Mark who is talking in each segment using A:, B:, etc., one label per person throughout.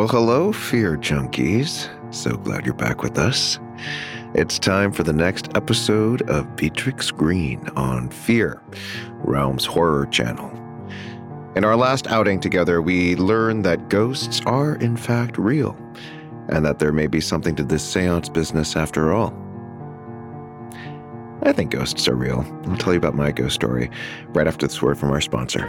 A: Well, hello, Fear Junkies. So glad you're back with us. It's time for the next episode of Beatrix Greene on Fear, Realm's horror channel. In our last outing together, we learned that ghosts are, in fact, real, and that there may be something to this seance business after all. I think ghosts are real. I'll tell you about my ghost story right after this word from our sponsor.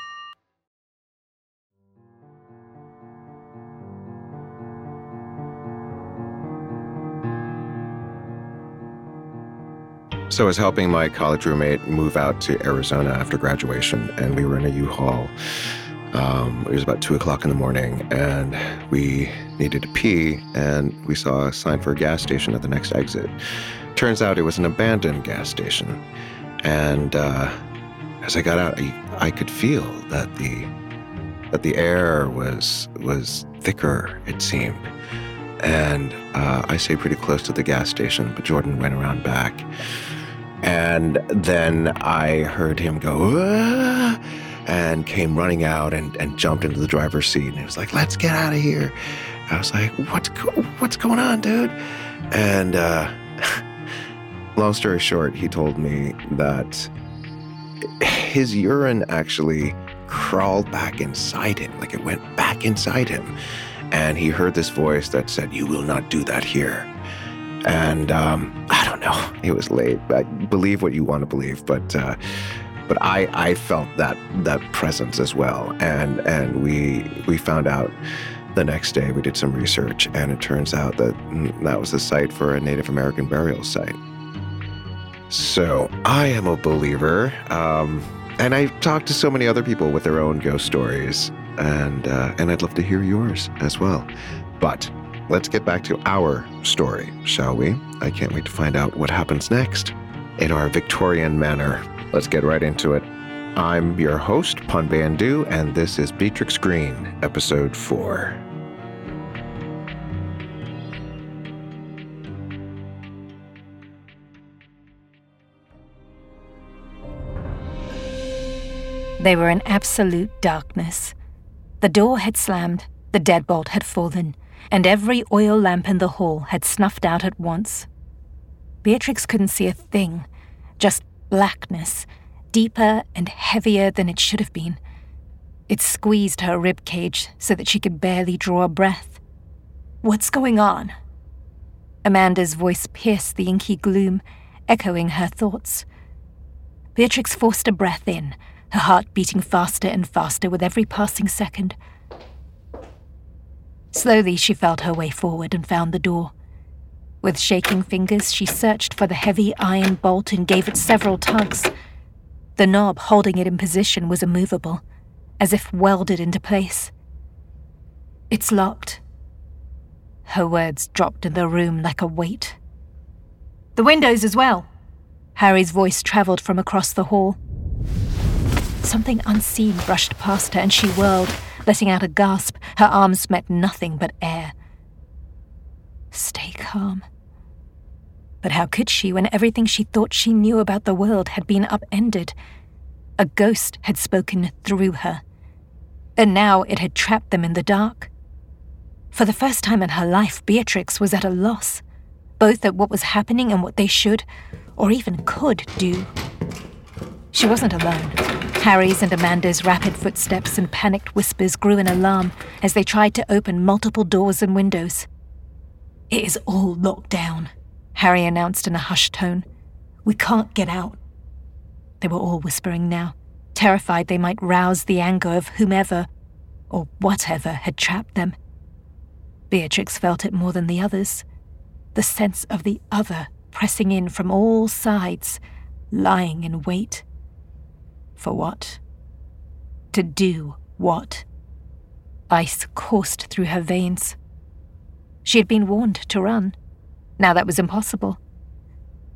A: So I was helping my college roommate move out to Arizona after graduation, and we were in a U-Haul. Um, it was about two o'clock in the morning, and we needed to pee, and we saw a sign for a gas station at the next exit. Turns out it was an abandoned gas station, and uh, as I got out, I, I could feel that the that the air was was thicker. It seemed, and uh, I stayed pretty close to the gas station, but Jordan went around back. And then I heard him go, and came running out and, and jumped into the driver's seat. And he was like, let's get out of here. I was like, what's, go- what's going on, dude? And uh, long story short, he told me that his urine actually crawled back inside him, like it went back inside him. And he heard this voice that said, You will not do that here and um, I don't know. It was late. I believe what you want to believe, but uh, but I I felt that that presence as well, and and we we found out the next day. We did some research, and it turns out that that was the site for a Native American burial site. So I am a believer, um, and I've talked to so many other people with their own ghost stories, and uh, and I'd love to hear yours as well. But let's get back to our story, shall we? I can't wait to find out what happens next in our Victorian manor. Let's get right into it. I'm your host, Pun Bandu, and this is Beatrix Greene, Episode 4.
B: They were in absolute darkness. The door had slammed, the deadbolt had fallen, and every oil lamp in the hall had snuffed out at once. Beatrix couldn't see a thing, just blackness, deeper and heavier than it should have been. It squeezed her rib cage so that she could barely draw a breath. What's going on? Amanda's voice pierced the inky gloom, echoing her thoughts. Beatrix forced a breath in, her heart beating faster and faster with every passing second. Slowly, she felt her way forward and found the door. With shaking fingers, she searched for the heavy iron bolt and gave it several tugs. The knob holding it in position was immovable, as if welded into place. It's locked. Her words dropped in the room like a weight. The windows as well. Harry's voice travelled from across the hall. Something unseen brushed past her and she whirled, letting out a gasp. Her arms met nothing but air. Stay calm. But how could she when everything she thought she knew about the world had been upended? A ghost had spoken through her. And now it had trapped them in the dark. For the first time in her life, Beatrix was at a loss, both at what was happening and what they should, or even could, do. She wasn't alone. Harry's and Amanda's rapid footsteps and panicked whispers grew in alarm as they tried to open multiple doors and windows. It is all locked down, Harry announced in a hushed tone. We can't get out. They were all whispering now, terrified they might rouse the anger of whomever or whatever had trapped them. Beatrix felt it more than the others the sense of the other pressing in from all sides, lying in wait. For what? To do what? Ice coursed through her veins. She had been warned to run. Now that was impossible.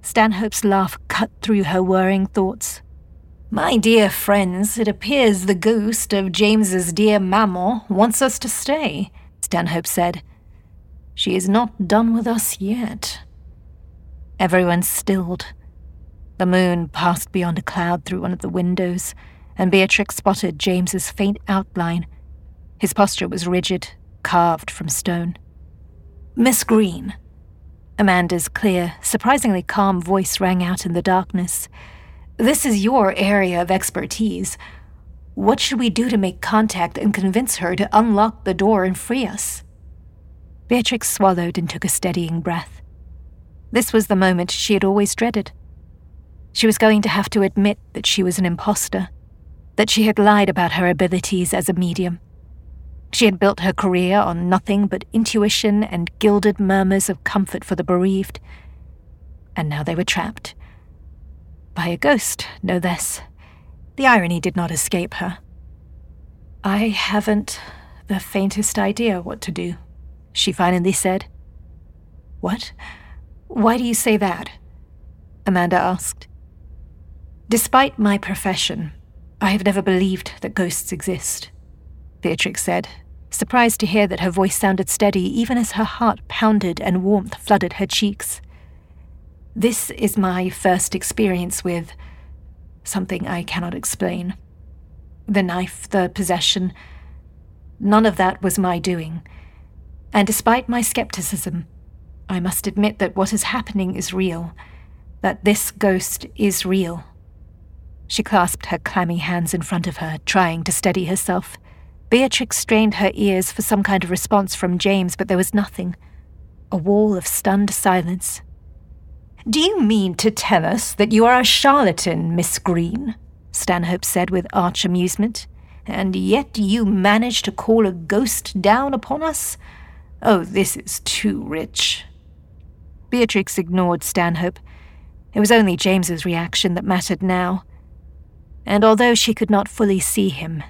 B: Stanhope's laugh cut through her whirring thoughts. My dear friends, it appears the ghost of James's dear maman wants us to stay, Stanhope said. She is not done with us yet. Everyone stilled. The moon passed beyond a cloud through one of the windows, and Beatrix spotted James's faint outline. His posture was rigid, carved from stone. Miss Greene. Amanda's clear, surprisingly calm voice rang out in the darkness. This is your area of expertise. What should we do to make contact and convince her to unlock the door and free us? Beatrix swallowed and took a steadying breath. This was the moment she had always dreaded. She was going to have to admit that she was an impostor, that she had lied about her abilities as a medium. She had built her career on nothing but intuition and gilded murmurs of comfort for the bereaved. And now they were trapped. By a ghost, no less. The irony did not escape her. I haven't the faintest idea what to do, she finally said. What? Why do you say that? Amanda asked. Despite my profession, I have never believed that ghosts exist, Beatrix said, surprised to hear that her voice sounded steady even as her heart pounded and warmth flooded her cheeks. This is my first experience with something I cannot explain. The knife, the possession, none of that was my doing. And despite my skepticism, I must admit that what is happening is real, that this ghost is real. She clasped her clammy hands in front of her, trying to steady herself. Beatrix strained her ears for some kind of response from James, but there was nothing. A wall of stunned silence. Do you mean to tell us that you are a charlatan, Miss Greene? Stanhope said with arch amusement. And yet you manage to call a ghost down upon us? Oh, this is too rich. Beatrix ignored Stanhope. It was only James's reaction that mattered now. And although she could not fully see him,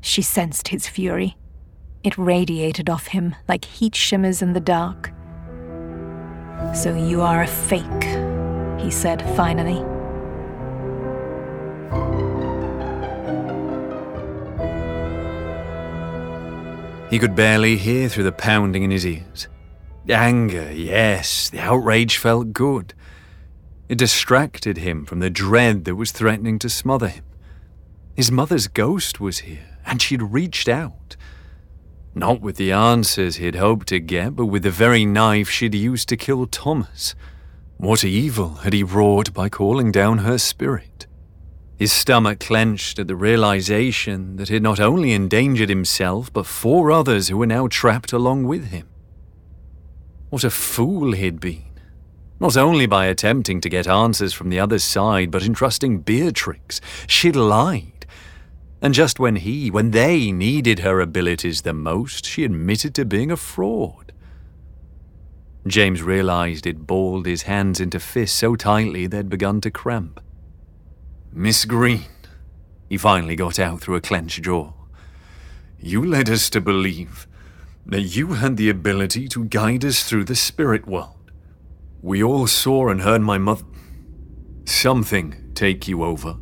B: she sensed his fury. It radiated off him like heat shimmers in the dark. So you are a fake, he said finally.
C: He could barely hear through the pounding in his ears. The anger, yes, the outrage felt good. It distracted him from the dread that was threatening to smother him. His mother's ghost was here, and she'd reached out. Not with the answers he'd hoped to get, but with the very knife she'd used to kill Thomas. What evil had he wrought by calling down her spirit? His stomach clenched at the realization that he'd not only endangered himself, but four others who were now trapped along with him. What a fool he'd been. Not only by attempting to get answers from the other side, but in trusting Beatrix. She'd lied. And just when he, when they needed her abilities the most, she admitted to being a fraud. James realized it balled his hands into fists so tightly they'd begun to cramp. Miss Greene, he finally got out through a clenched jaw. You led us to believe that you had the ability to guide us through the spirit world. We all saw and heard my mother. Something take you over.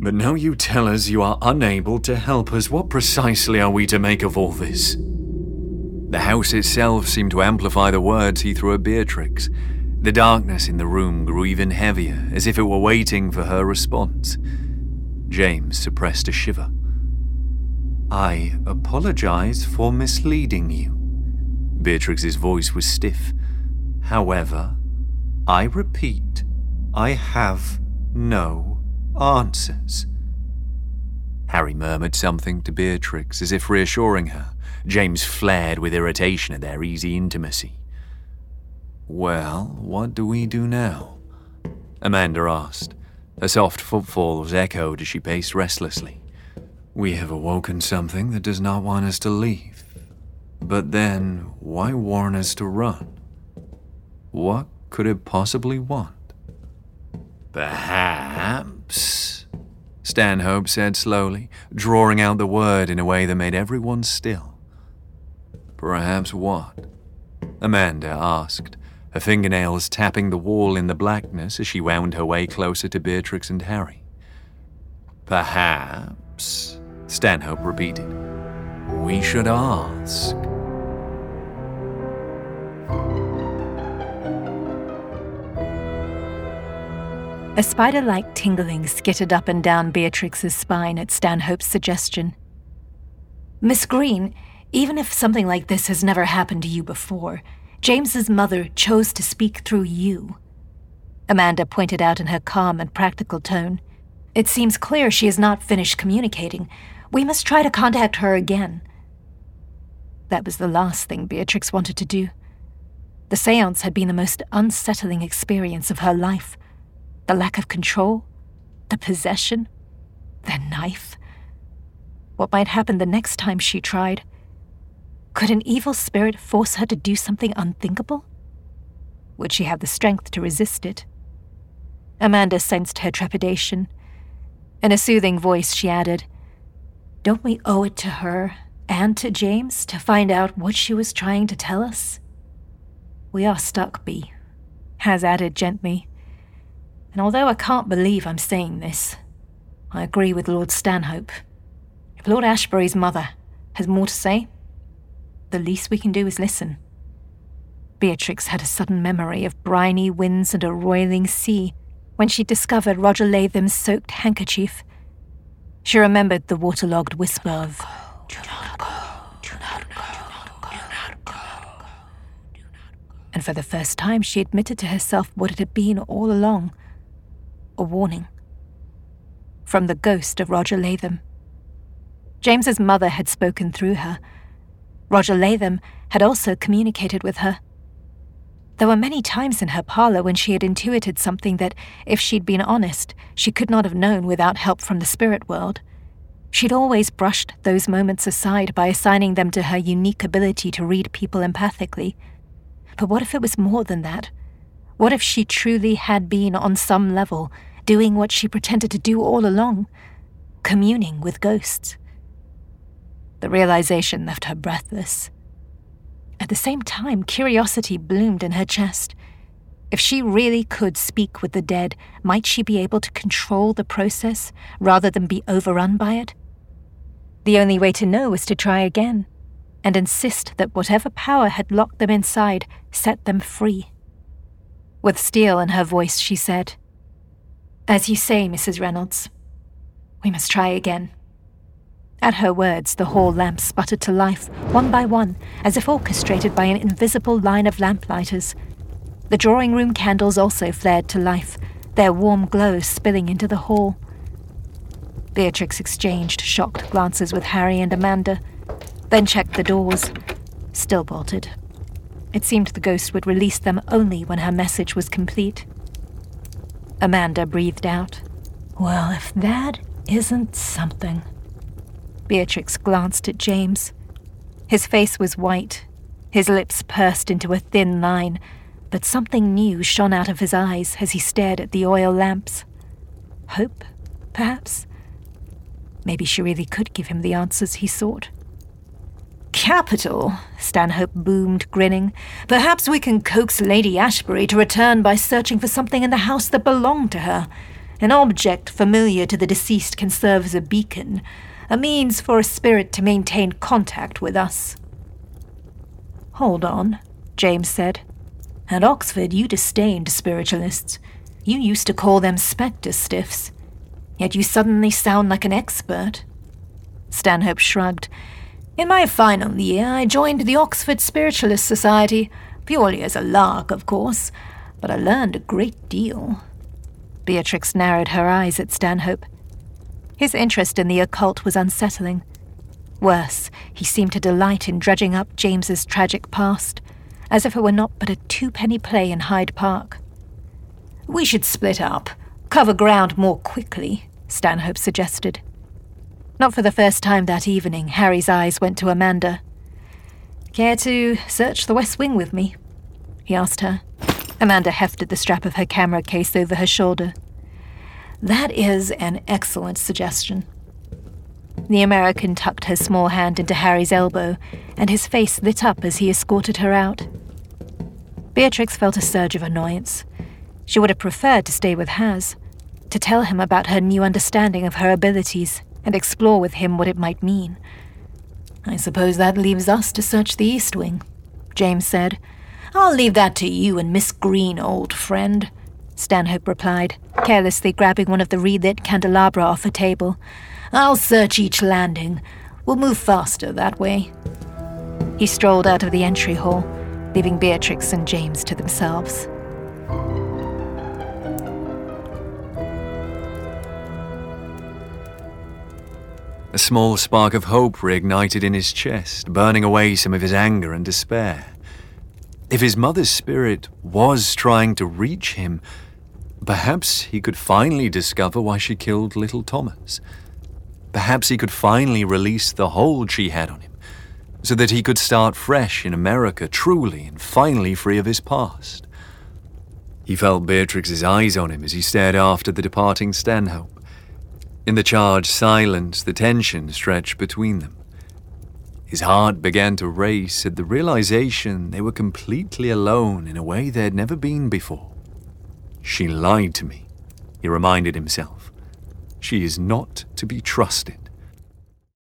C: But now you tell us you are unable to help us. What precisely are we to make of all this? The house itself seemed to amplify the words he threw at Beatrix. The darkness in the room grew even heavier, as if it were waiting for her response. James suppressed a shiver. I apologize for misleading you. Beatrix's voice was stiff. However, I repeat, I have no answers. Harry murmured something to Beatrix as if reassuring her. James flared with irritation at their easy intimacy. Well, what do we do now? Amanda asked. Her soft footfalls echoed as she paced restlessly. We have awoken something that does not want us to leave. But then, why warn us to run? What could it possibly want? Perhaps, Stanhope said slowly, drawing out the word in a way that made everyone still. Perhaps what? Amanda asked, her fingernails tapping the wall in the blackness as she wound her way closer to Beatrix and Harry. Perhaps, Stanhope repeated. We should ask.
B: A spider like tingling skittered up and down Beatrix's spine at Stanhope's suggestion. Miss Greene, even if something like this has never happened to you before, James's mother chose to speak through you. Amanda pointed out in her calm and practical tone. It seems clear she has not finished communicating. We must try to contact her again. That was the last thing Beatrix wanted to do. The seance had been the most unsettling experience of her life the lack of control, the possession, the knife. What might happen the next time she tried? Could an evil spirit force her to do something unthinkable? Would she have the strength to resist it? Amanda sensed her trepidation. In a soothing voice, she added, Don't we owe it to her and to James to find out what she was trying to tell us? We are stuck, Bee, Haz added gently. And although I can't believe I'm saying this, I agree with Lord Stanhope. If Lord Ashbury's mother has more to say, the least we can do is listen. Beatrix had a sudden memory of briny winds and a roiling sea when she discovered Roger Latham's soaked handkerchief. She remembered the waterlogged whisper of, Do not go, do not go, do not go. And for the first time, she admitted to herself what it had been all along a warning. From the ghost of Roger Latham. James's mother had spoken through her. Roger Latham had also communicated with her. There were many times in her parlor when she had intuited something that, if she'd been honest, she could not have known without help from the spirit world. She'd always brushed those moments aside by assigning them to her unique ability to read people empathically. But what if it was more than that? What if she truly had been, on some level, doing what she pretended to do all along communing with ghosts? The realization left her breathless. At the same time, curiosity bloomed in her chest. If she really could speak with the dead, might she be able to control the process rather than be overrun by it? The only way to know was to try again and insist that whatever power had locked them inside set them free. With steel in her voice, she said, As you say, Mrs. Reynolds, we must try again. At her words, the hall lamps sputtered to life, one by one, as if orchestrated by an invisible line of lamplighters. The drawing room candles also flared to life, their warm glow spilling into the hall. Beatrix exchanged shocked glances with Harry and Amanda, then checked the doors, still bolted. It seemed the ghost would release them only when her message was complete. Amanda breathed out. Well, if that isn't something. Beatrix glanced at James. His face was white, his lips pursed into a thin line, but something new shone out of his eyes as he stared at the oil lamps. Hope perhaps? Maybe she really could give him the answers he sought. Capital, Stanhope boomed, grinning. Perhaps we can coax Lady Ashbury to return by searching for something in the house that belonged to her. An object familiar to the deceased can serve as a beacon, a means for a spirit to maintain contact with us. Hold on, James said. At Oxford, you disdained spiritualists. You used to call them spectre stiffs. Yet you suddenly sound like an expert. Stanhope shrugged. In my final year, I joined the Oxford Spiritualist Society, purely as a lark, of course, but I learned a great deal. Beatrix narrowed her eyes at Stanhope. His interest in the occult was unsettling. Worse, he seemed to delight in dredging up James's tragic past, as if it were not but a two-penny play in Hyde Park. We should split up, cover ground more quickly, Stanhope suggested. Not for the first time that evening, Harry's eyes went to Amanda. Care to search the West Wing with me? he asked her. Amanda hefted the strap of her camera case over her shoulder. That is an excellent suggestion. The American tucked her small hand into Harry's elbow, and his face lit up as he escorted her out. Beatrix felt a surge of annoyance. She would have preferred to stay with Haz, to tell him about her new understanding of her abilities and explore with him what it might mean. I suppose that leaves us to search the East Wing, James said. I'll leave that to you and Miss Greene, old friend, Stanhope replied, carelessly grabbing one of the relit candelabra off a table. I'll search each landing. We'll move faster that way. He strolled out of the entry hall, leaving Beatrix and James to themselves.
C: A small spark of hope reignited in his chest, burning away some of his anger and despair. If his mother's spirit was trying to reach him, perhaps he could finally discover why she killed little Thomas. Perhaps he could finally release the hold she had on him, so that he could start fresh in America, truly and finally free of his past. He felt Beatrix's eyes on him as he stared after the departing Stanhope. In the charged silence, the tension stretched between them. His heart began to race at the realization they were completely alone in a way they had never been before. She lied to me, he reminded himself. She is not to be trusted.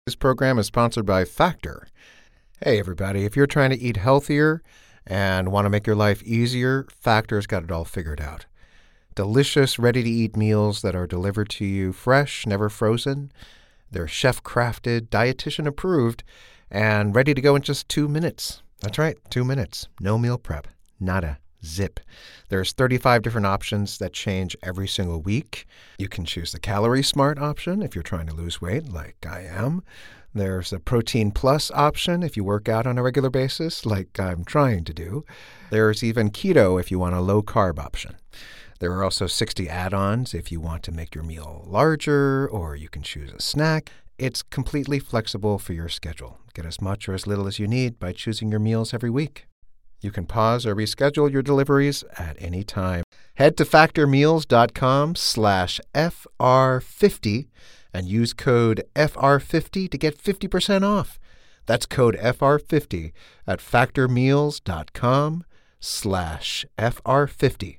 D: This program is sponsored by Factor. Hey, everybody, if you're trying to eat healthier and want to make your life easier, Factor's got it all figured out delicious, ready to eat meals that are delivered to you fresh, never frozen. They're chef crafted, dietitian approved, and ready to go in just two minutes. That's right, two minutes. No meal prep. Nada. Zip. There's 35 different options that change every single week. You can choose the calorie smart option if you're trying to lose weight, like I am. There's a protein plus option if you work out on a regular basis, like I'm trying to do. There's even keto if you want a low carb option. There are also 60 add ons if you want to make your meal larger or you can choose a snack. It's completely flexible for your schedule. Get as much or as little as you need by choosing your meals every week. You can pause or reschedule your deliveries at any time. Head to factormeals.com slash FR50 and use code FR50 to get 50% off. That's code FR50 at factormeals.com slash FR50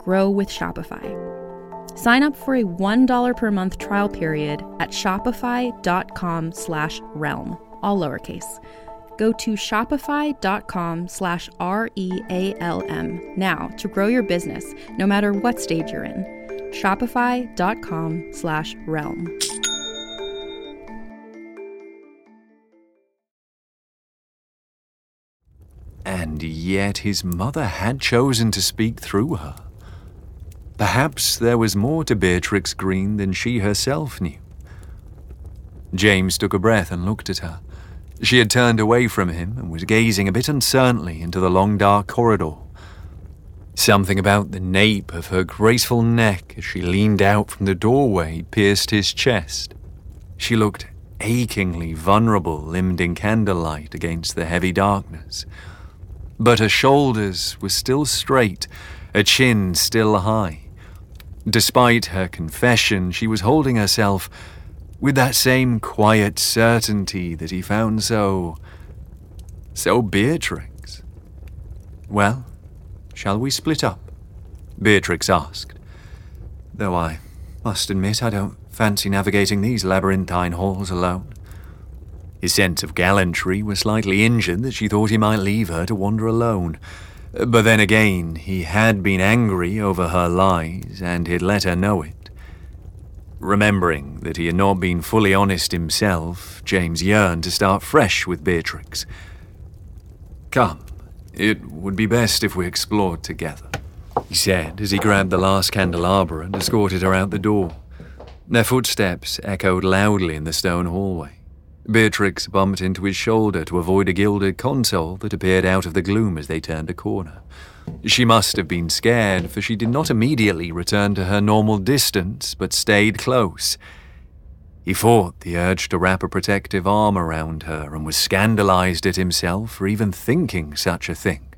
E: grow with Shopify. Sign up for a $1 per month trial period at shopify.com slash realm, all lowercase. Go to shopify.com slash R-E-A-L-M now to grow your business, no matter what stage you're in. Shopify.com slash realm.
C: And yet his mother had chosen to speak through her. Perhaps there was more to Beatrix Greene than she herself knew. James took a breath and looked at her. She had turned away from him and was gazing a bit uncertainly into the long dark corridor. Something about the nape of her graceful neck as she leaned out from the doorway pierced his chest. She looked achingly vulnerable, limned in candlelight against the heavy darkness. But her shoulders were still straight, her chin still high. Despite her confession, she was holding herself with that same quiet certainty that he found so. so Beatrix. Well, shall we split up? Beatrix asked. Though I must admit I don't fancy navigating these labyrinthine halls alone. His sense of gallantry was slightly injured that she thought he might leave her to wander alone. But then again, he had been angry over her lies and had let her know it. Remembering that he had not been fully honest himself, James yearned to start fresh with Beatrix. Come, it would be best if we explored together, he said as he grabbed the last candelabra and escorted her out the door. Their footsteps echoed loudly in the stone hallway. Beatrix bumped into his shoulder to avoid a gilded console that appeared out of the gloom as they turned a corner. She must have been scared, for she did not immediately return to her normal distance, but stayed close. He fought the urge to wrap a protective arm around her and was scandalized at himself for even thinking such a thing.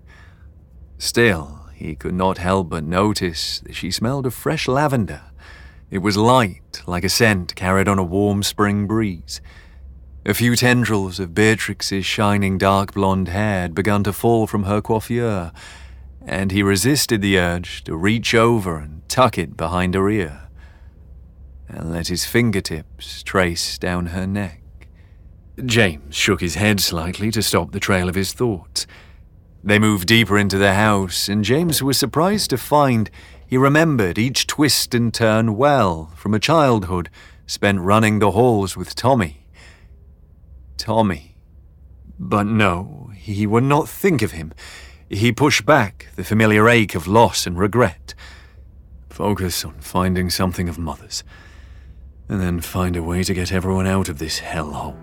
C: Still, he could not help but notice that she smelled of fresh lavender. It was light, like a scent carried on a warm spring breeze. A few tendrils of Beatrix's shining dark blonde hair had begun to fall from her coiffure, and he resisted the urge to reach over and tuck it behind her ear, and let his fingertips trace down her neck. James shook his head slightly to stop the trail of his thoughts. They moved deeper into the house, and James was surprised to find he remembered each twist and turn well from a childhood spent running the halls with Tommy. Tommy. But no, he would not think of him. He pushed back the familiar ache of loss and regret. Focus on finding something of Mother's, and then find a way to get everyone out of this hellhole.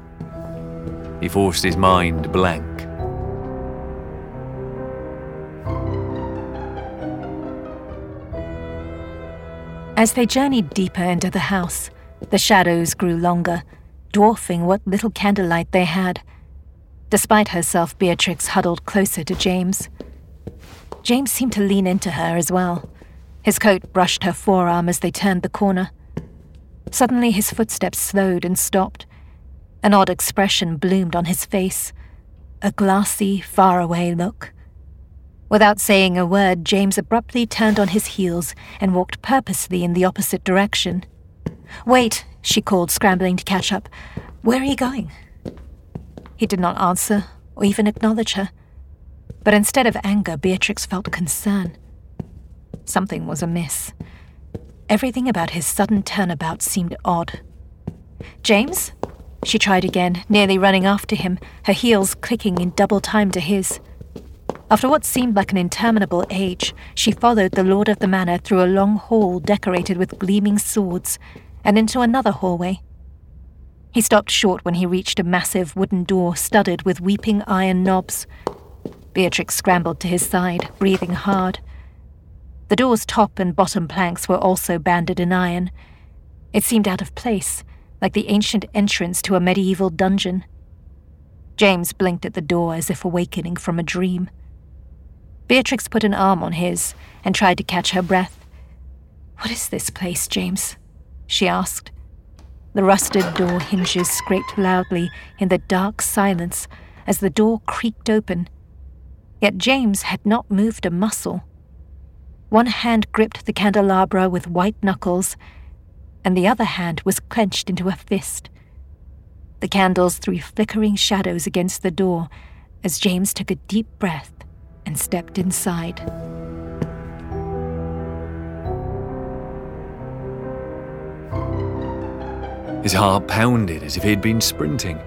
C: He forced his mind blank.
B: As they journeyed deeper into the house, the shadows grew longer, dwarfing what little candlelight they had. Despite herself, Beatrix huddled closer to James. James seemed to lean into her as well. His coat brushed her forearm as they turned the corner. Suddenly, his footsteps slowed and stopped. An odd expression bloomed on his face a glassy, faraway look. Without saying a word, James abruptly turned on his heels and walked purposely in the opposite direction. Wait, she called, scrambling to catch up. Where are you going? He did not answer or even acknowledge her. But instead of anger, Beatrix felt concern. Something was amiss. Everything about his sudden turnabout seemed odd. James? She tried again, nearly running after him, her heels clicking in double time to his. After what seemed like an interminable age, she followed the lord of the manor through a long hall decorated with gleaming swords and into another hallway. He stopped short when he reached a massive wooden door studded with weeping iron knobs. Beatrix scrambled to his side, breathing hard. The door's top and bottom planks were also banded in iron. It seemed out of place, like the ancient entrance to a medieval dungeon. James blinked at the door as if awakening from a dream. Beatrix put an arm on his and tried to catch her breath. What is this place, James? She asked. The rusted door hinges scraped loudly in the dark silence as the door creaked open. Yet James had not moved a muscle. One hand gripped the candelabra with white knuckles, and the other hand was clenched into a fist. The candles threw flickering shadows against the door as James took a deep breath and stepped inside.
C: His heart pounded as if he'd been sprinting.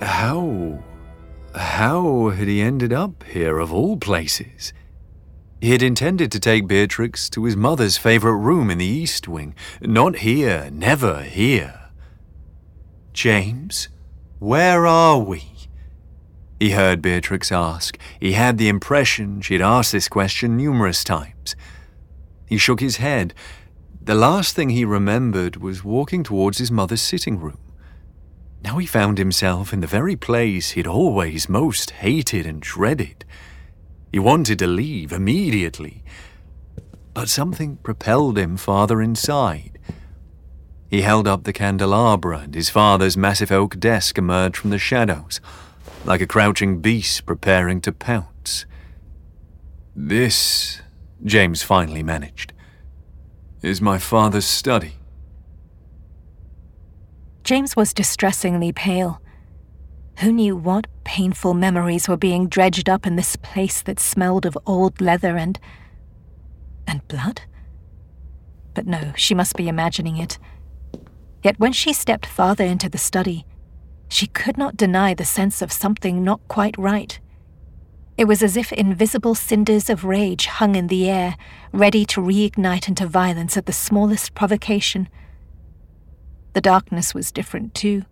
C: How. How had he ended up here, of all places? He had intended to take Beatrix to his mother's favourite room in the East Wing. Not here, never here. James, where are we? He heard Beatrix ask. He had the impression she'd asked this question numerous times. He shook his head. The last thing he remembered was walking towards his mother's sitting room. Now he found himself in the very place he'd always most hated and dreaded. He wanted to leave immediately, but something propelled him farther inside. He held up the candelabra, and his father's massive oak desk emerged from the shadows, like a crouching beast preparing to pounce. This, James finally managed, is my father's study.
B: James was distressingly pale. Who knew what painful memories were being dredged up in this place that smelled of old leather and. and blood? But no, she must be imagining it. Yet when she stepped farther into the study, she could not deny the sense of something not quite right. It was as if invisible cinders of rage hung in the air, ready to reignite into violence at the smallest provocation. The darkness was different, too,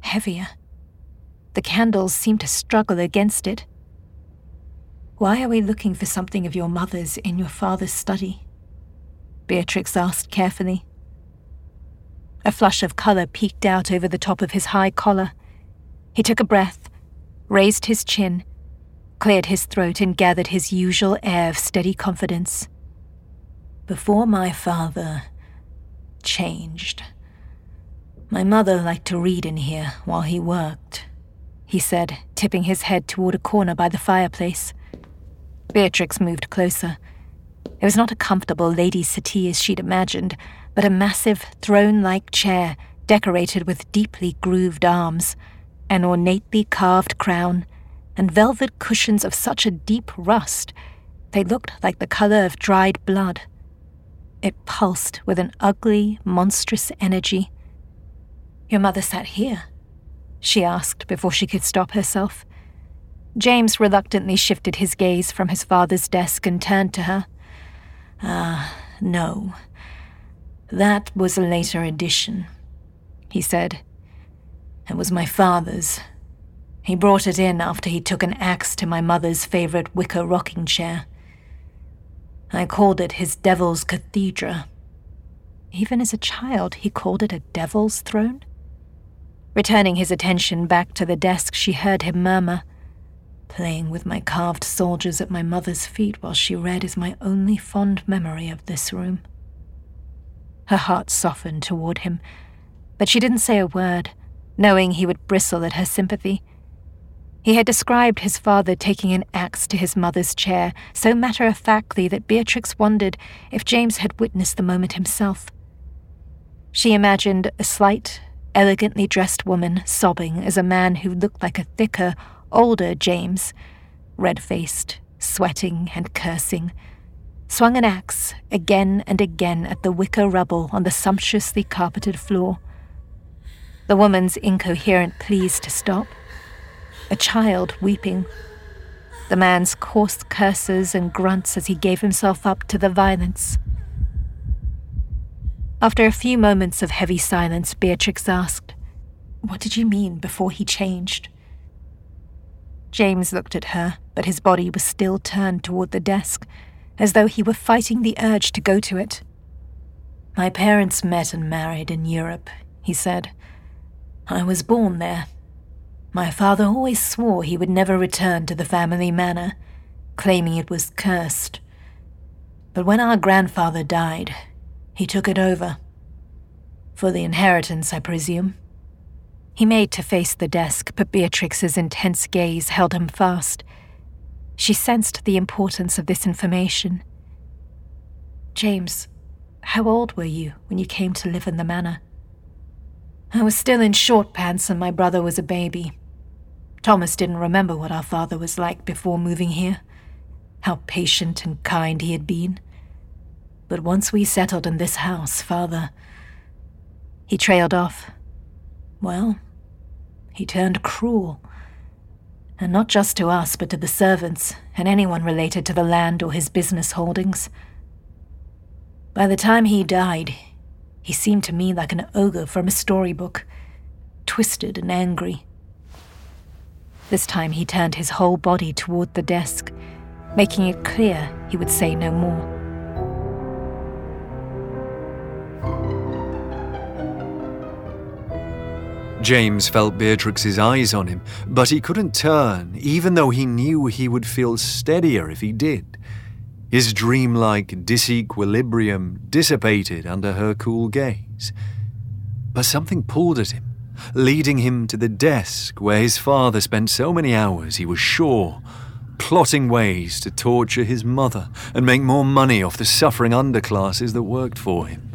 B: heavier the candles seemed to struggle against it. Why are we looking for something of your mother's in your father's study? Beatrix asked carefully. A flush of colour peeked out over the top of his high collar. He took a breath, raised his chin, cleared his throat, and gathered his usual air of steady confidence. Before my father changed, my mother liked to read in here while he worked he said, tipping his head toward a corner by the fireplace. Beatrix moved closer. It was not a comfortable lady's settee as she'd imagined, but a massive throne like chair decorated with deeply grooved arms, an ornately carved crown, and velvet cushions of such a deep rust they looked like the color of dried blood. It pulsed with an ugly, monstrous energy. Your mother sat here, she asked before she could stop herself. James reluctantly shifted his gaze from his father's desk and turned to her. Ah, no. That was a later addition, he said. It was my father's. He brought it in after he took an axe to my mother's favorite wicker rocking chair. I called it his Devil's Cathedra. Even as a child, he called it a devil's throne? Returning his attention back to the desk, she heard him murmur, Playing with my carved soldiers at my mother's feet while she read is my only fond memory of this room. Her heart softened toward him, but she didn't say a word, knowing he would bristle at her sympathy. He had described his father taking an axe to his mother's chair so matter of factly that Beatrix wondered if James had witnessed the moment himself. She imagined a slight, elegantly dressed woman sobbing as a man who looked like a thicker, older James, red faced, sweating, and cursing, swung an axe again and again at the wicker rubble on the sumptuously carpeted floor. The woman's incoherent pleas to stop. A child weeping. The man's coarse curses and grunts as he gave himself up to the violence. After a few moments of heavy silence, Beatrix asked, What did you mean before he changed? James looked at her, but his body was still turned toward the desk, as though he were fighting the urge to go to it. My parents met and married in Europe, he said. I was born there. My father always swore he would never return to the family manor, claiming it was cursed. But when our grandfather died, he took it over. For the inheritance, I presume. He made to face the desk, but Beatrix's intense gaze held him fast. She sensed the importance of this information. James, how old were you when you came to live in the manor? I was still in short pants and my brother was a baby. Thomas didn't remember what our father was like before moving here, how patient and kind he had been. But once we settled in this house, father. He trailed off. Well, he turned cruel. And not just to us, but to the servants and anyone related to the land or his business holdings. By the time he died, he seemed to me like an ogre from a storybook, twisted and angry. This time he turned his whole body toward the desk, making it clear he would say no more.
C: James felt Beatrix's eyes on him, but he couldn't turn, even though he knew he would feel steadier if he did. His dreamlike disequilibrium dissipated under her cool gaze. But something pulled at him, leading him to the desk where his father spent so many hours, he was sure, plotting ways to torture his mother and make more money off the suffering underclasses that worked for him.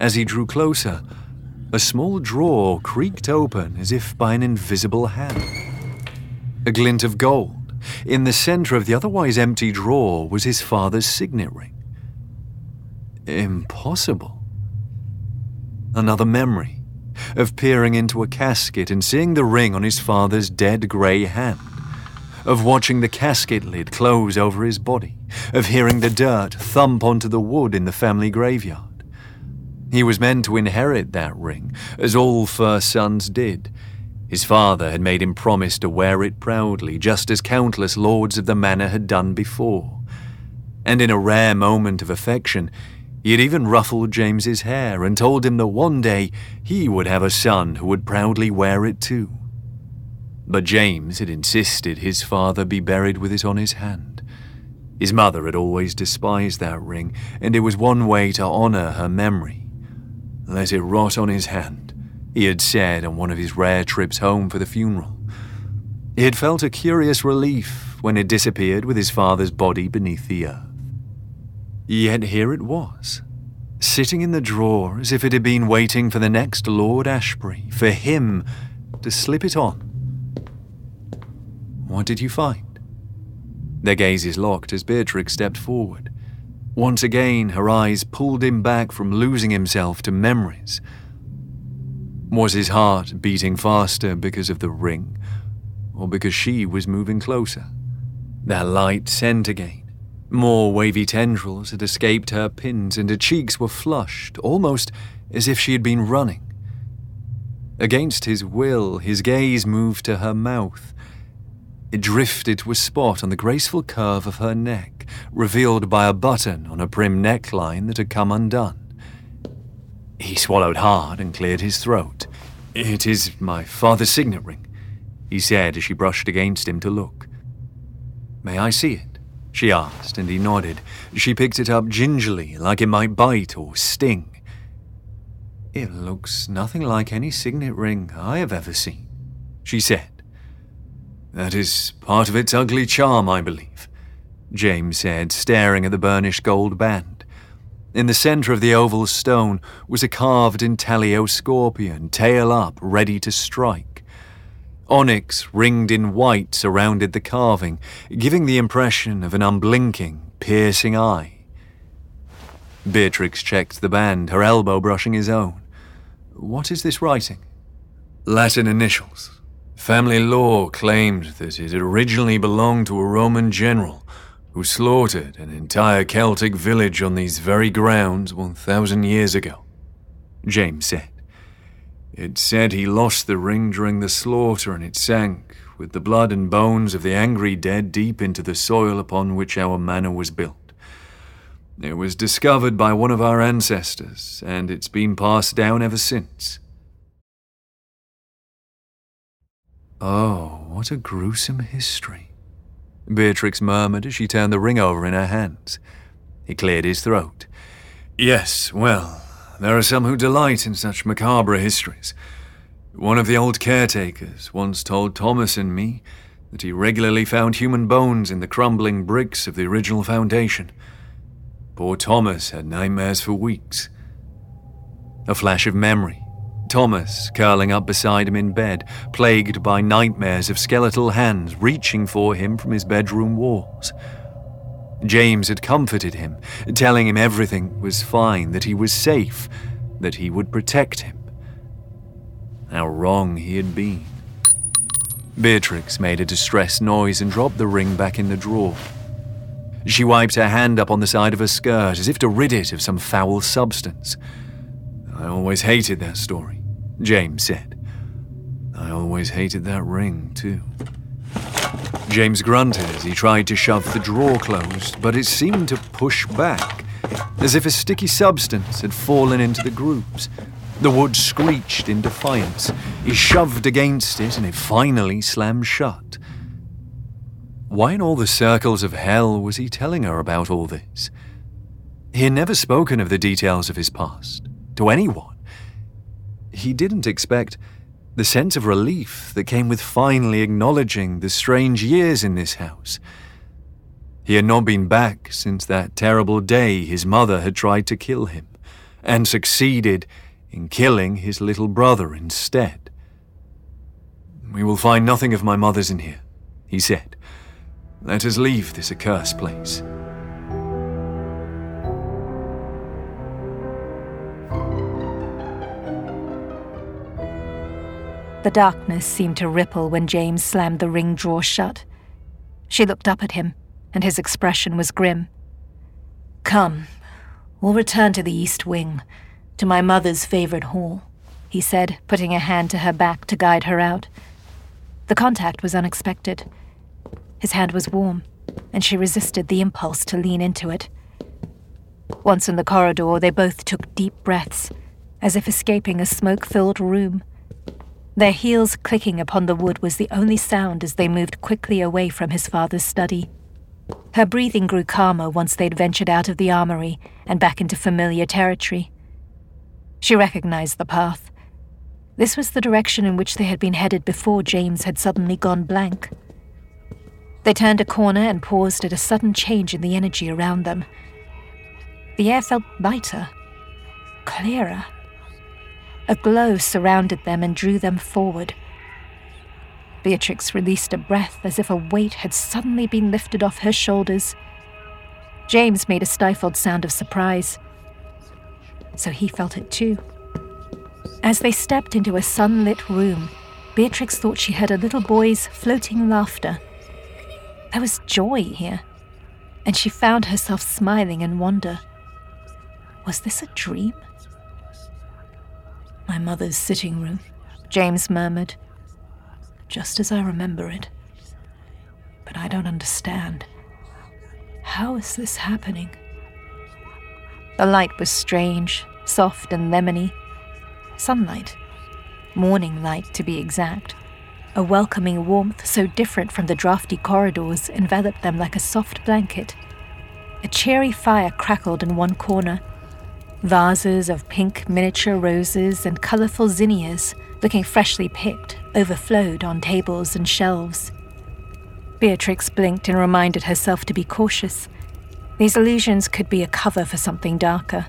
C: As he drew closer, a small drawer creaked open as if by an invisible hand. A glint of gold. In the center of the otherwise empty drawer was his father's signet ring. Impossible. Another memory of peering into a casket and seeing the ring on his father's dead grey hand, of watching the casket lid close over his body, of hearing the dirt thump onto the wood in the family graveyard. He was meant to inherit that ring, as all first sons did. His father had made him promise to wear it proudly, just as countless lords of the manor had done before. And in a rare moment of affection, he had even ruffled James's hair and told him that one day he would have a son who would proudly wear it too. But James had insisted his father be buried with it on his hand. His mother had always despised that ring, and it was one way to honor her memory. Let it rot on his hand, he had said on one of his rare trips home for the funeral. He had felt a curious relief when it disappeared with his father's body beneath the earth. Yet here it was, sitting in the drawer as if it had been waiting for the next Lord Ashbury, for him to slip it on. What did you find? Their gazes locked as Beatrix stepped forward. Once again, her eyes pulled him back from losing himself to memories. Was his heart beating faster because of the ring, or because she was moving closer? That light scent again. More wavy tendrils had escaped her pins, and her cheeks were flushed, almost as if she had been running. Against his will, his gaze moved to her mouth. It drifted to a spot on the graceful curve of her neck revealed by a button on a prim neckline that had come undone. He swallowed hard and cleared his throat. It is my father's signet ring, he said as she brushed against him to look. May I see it? she asked, and he nodded. She picked it up gingerly, like it might bite or sting. It looks nothing like any signet ring I have ever seen, she said. That is part of its ugly charm, I believe. James said, staring at the burnished gold band. In the center of the oval stone was a carved intaglio scorpion, tail up, ready to strike. Onyx, ringed in white, surrounded the carving, giving the impression of an unblinking, piercing eye. Beatrix checked the band, her elbow brushing his own. What is this writing? Latin initials. Family lore claimed that it originally belonged to a Roman general who slaughtered an entire Celtic village on these very grounds 1,000 years ago, James said. It said he lost the ring during the slaughter and it sank, with the blood and bones of the angry dead deep into the soil upon which our manor was built. It was discovered by one of our ancestors, and it's been passed down ever since. Oh, what a gruesome history. Beatrix murmured as she turned the ring over in her hands. He cleared his throat. Yes, well, there are some who delight in such macabre histories. One of the old caretakers once told Thomas and me that he regularly found human bones in the crumbling bricks of the original foundation. Poor Thomas had nightmares for weeks. A flash of memory. Thomas curling up beside him in bed, plagued by nightmares of skeletal hands reaching for him from his bedroom walls. James had comforted him, telling him everything was fine, that he was safe, that he would protect him. How wrong he had been. Beatrix made a distressed noise and dropped the ring back in the drawer. She wiped her hand up on the side of her skirt as if to rid it of some foul substance. I always hated that story, James said. I always hated that ring, too. James grunted as he tried to shove the drawer closed, but it seemed to push back, as if a sticky substance had fallen into the grooves. The wood screeched in defiance. He shoved against it, and it finally slammed shut. Why in all the circles of hell was he telling her about all this? He had never spoken of the details of his past to anyone. He didn't expect the sense of relief that came with finally acknowledging the strange years in this house. He had not been back since that terrible day his mother had tried to kill him, and succeeded in killing his little brother instead. We will find nothing of my mother's in here, he said. Let us leave this accursed place.
B: The darkness seemed to ripple when James slammed the ring drawer shut. She looked up at him, and his expression was grim. Come, we'll return to the East Wing, to my mother's favorite hall, he said, putting a hand to her back to guide her out. The contact was unexpected. His hand was warm, and she resisted the impulse to lean into it. Once in the corridor, they both took deep breaths, as if escaping a smoke filled room. Their heels clicking upon the wood was the only sound as they moved quickly away from his father's study. Her breathing grew calmer once they'd ventured out of the armory and back into familiar territory. She recognized the path. This was the direction in which they had been headed before James had suddenly gone blank. They turned a corner and paused at a sudden change in the energy around them. The air felt lighter, clearer. A glow surrounded them and drew them forward. Beatrix released a breath as if a weight had suddenly been lifted off her shoulders. James made a stifled sound of surprise. So he felt it too. As they stepped into a sunlit room, Beatrix thought she heard a little boy's floating laughter. There was joy here, and she found herself smiling in wonder. Was this a dream? My mother's sitting room, James murmured. Just as I remember it. But I don't understand. How is this happening? The light was strange, soft and lemony. Sunlight. Morning light, to be exact. A welcoming warmth so different from the drafty corridors enveloped them like a soft blanket. A cheery fire crackled in one corner, Vases of pink miniature roses and colourful zinnias, looking freshly picked, overflowed on tables and shelves. Beatrix blinked and reminded herself to be cautious. These illusions could be a cover for something darker.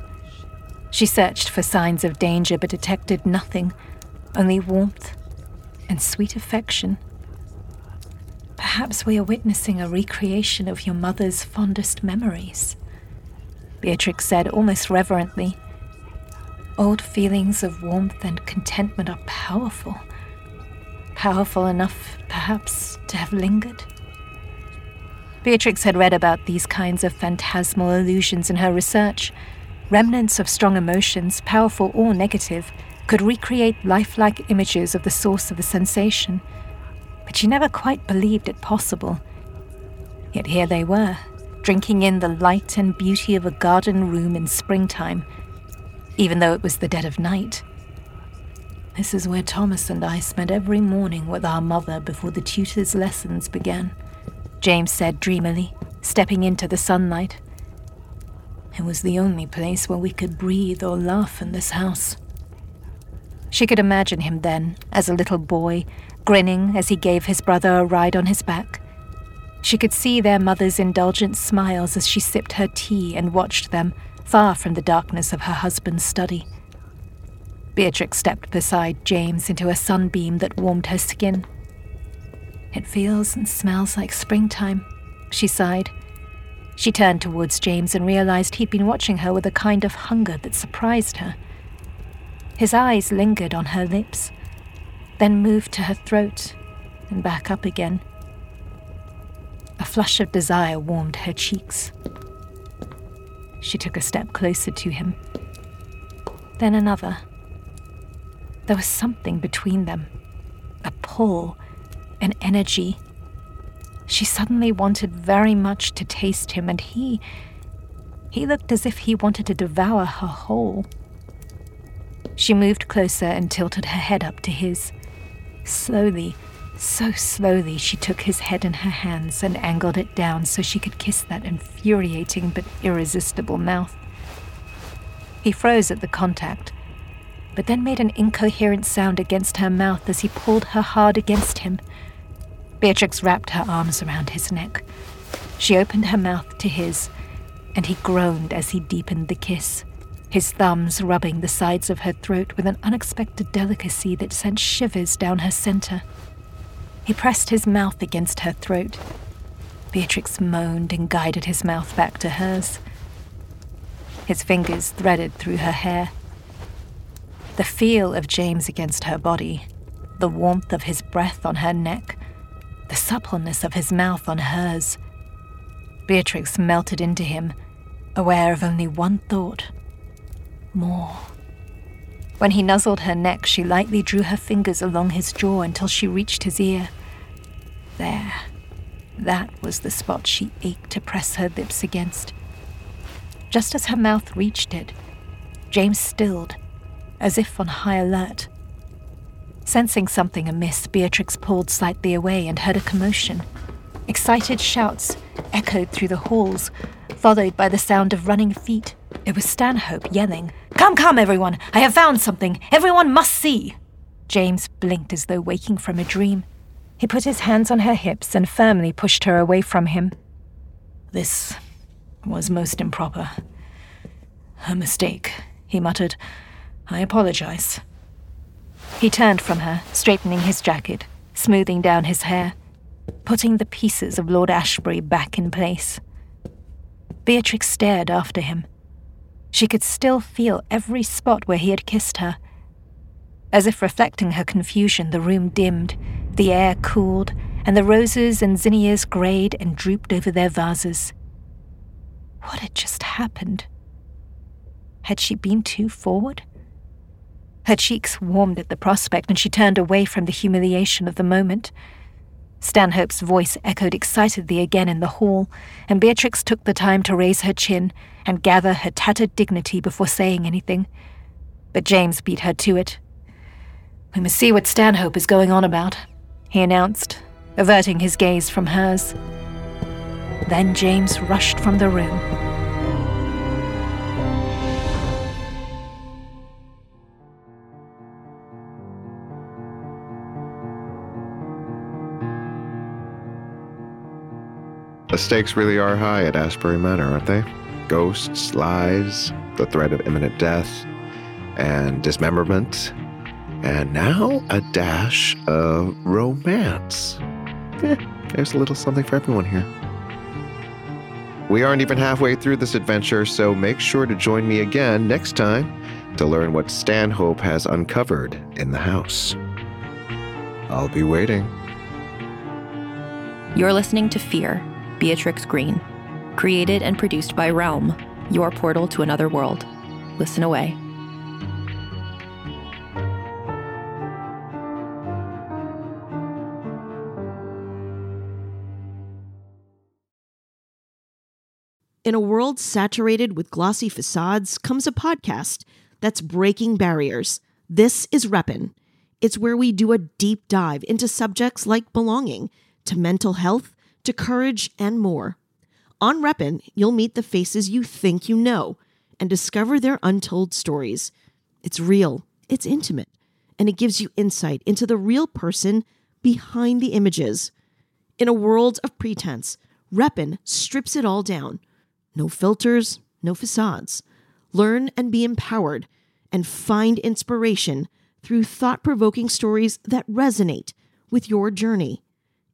B: She searched for signs of danger but detected nothing, only warmth and sweet affection. Perhaps we are witnessing a recreation of your mother's fondest memories. Beatrix said almost reverently. Old feelings of warmth and contentment are powerful. Powerful enough, perhaps, to have lingered. Beatrix had read about these kinds of phantasmal illusions in her research. Remnants of strong emotions, powerful or negative, could recreate lifelike images of the source of the sensation. But she never quite believed it possible. Yet here they were, drinking in the light and beauty of a garden room in springtime, even though it was the dead of night. This is where Thomas and I spent every morning with our mother before the tutor's lessons began, James said dreamily, stepping into the sunlight. It was the only place where we could breathe or laugh in this house. She could imagine him then, as a little boy, grinning as he gave his brother a ride on his back. She could see their mother's indulgent smiles as she sipped her tea and watched them, far from the darkness of her husband's study. Beatrix stepped beside James into a sunbeam that warmed her skin. It feels and smells like springtime, she sighed. She turned towards James and realized he'd been watching her with a kind of hunger that surprised her. His eyes lingered on her lips, then moved to her throat and back up again. A flush of desire warmed her cheeks. She took a step closer to him, then another. There was something between them a pull, an energy. She suddenly wanted very much to taste him, and he. he looked as if he wanted to devour her whole. She moved closer and tilted her head up to his. Slowly, so slowly, she took his head in her hands and angled it down so she could kiss that infuriating but irresistible mouth. He froze at the contact, but then made an incoherent sound against her mouth as he pulled her hard against him. Beatrix wrapped her arms around his neck. She opened her mouth to his, and he groaned as he deepened the kiss, his thumbs rubbing the sides of her throat with an unexpected delicacy that sent shivers down her center. He pressed his mouth against her throat. Beatrix moaned and guided his mouth back to hers. His fingers threaded through her hair. The feel of James against her body, the warmth of his breath on her neck, the suppleness of his mouth on hers. Beatrix melted into him, aware of only one thought more. When he nuzzled her neck, she lightly drew her fingers along his jaw until she reached his ear. There. That was the spot she ached to press her lips against. Just as her mouth reached it, James stilled as if on high alert. Sensing something amiss, Beatrix pulled slightly away and heard a commotion. Excited shouts echoed through the halls, followed by the sound of running feet. It was Stanhope yelling, Come, come, everyone! I have found something! Everyone must see! James blinked as though waking from a dream. He put his hands on her hips and firmly pushed her away from him. This was most improper. A mistake, he muttered. I apologize. He turned from her, straightening his jacket, smoothing down his hair, putting the pieces of Lord Ashbury back in place. Beatrix stared after him. She could still feel every spot where he had kissed her. As if reflecting her confusion, the room dimmed, the air cooled, and the roses and zinnias grayed and drooped over their vases. What had just happened? Had she been too forward? Her cheeks warmed at the prospect, and she turned away from the humiliation of the moment. Stanhope's voice echoed excitedly again in the hall, and Beatrix took the time to raise her chin and gather her tattered dignity before saying anything. But James beat her to it. We must see what Stanhope is going on about, he announced, averting his gaze from hers. Then James rushed from the room.
A: The stakes really are high at Ashbury Manor, aren't they? Ghosts, lies, the threat of imminent death, and dismemberment, and now a dash of romance. Eh, there's a little something for everyone here. We aren't even halfway through this adventure, so make sure to join me again next time to learn what Stanhope has uncovered in the house. I'll be waiting.
E: You're listening to Fear Beatrix Greene. Created and produced by Realm, your portal to another world. Listen away.
F: In a world saturated with glossy facades comes a podcast that's breaking barriers. This is Reppin'. It's where we do a deep dive into subjects like belonging, to mental health, to courage and more. On Reppin', you'll meet the faces you think you know and discover their untold stories. It's real, it's intimate, and it gives you insight into the real person behind the images. In a world of pretense, Reppin' strips it all down. No filters, no facades. Learn and be empowered, and find inspiration through thought provoking stories that resonate with your journey.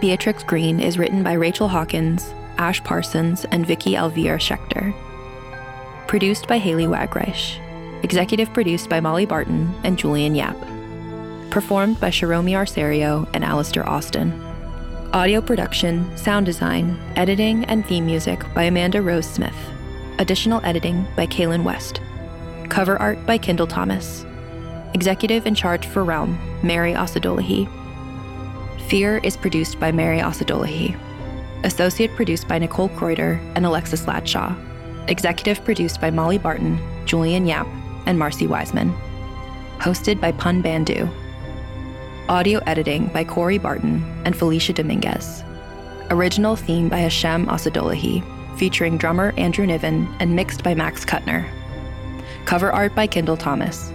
E: Beatrix Greene is written by Rachel Hawkins, Ash Parsons, and Vicky Elvira Schechter. Produced by Haley Wagreich. Executive produced by Molly Barton and Julian Yap. Performed by Shiromi Arserio and Alistair Austin. Audio production, sound design, editing, and theme music by Amanda Rose Smith. Additional editing by Kaylin West. Cover art by Kendall Thomas. Executive in charge for Realm, Mary Osadolahi. Fear is produced by Mary Osadolahi. Associate produced by Nicole Kreuter and Alexis Ladshaw. Executive produced by Molly Barton, Julian Yap, and Marcy Wiseman. Hosted by Pun Bandhu. Audio editing by Corey Barton and Felicia Dominguez. Original theme by Hashem Osadolahi, featuring drummer Andrew Niven and mixed by Max Kuttner. Cover art by Kendall Thomas.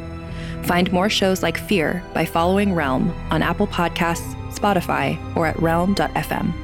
E: Find more shows like Fear by following Realm on Apple Podcasts, Spotify, or at realm.fm.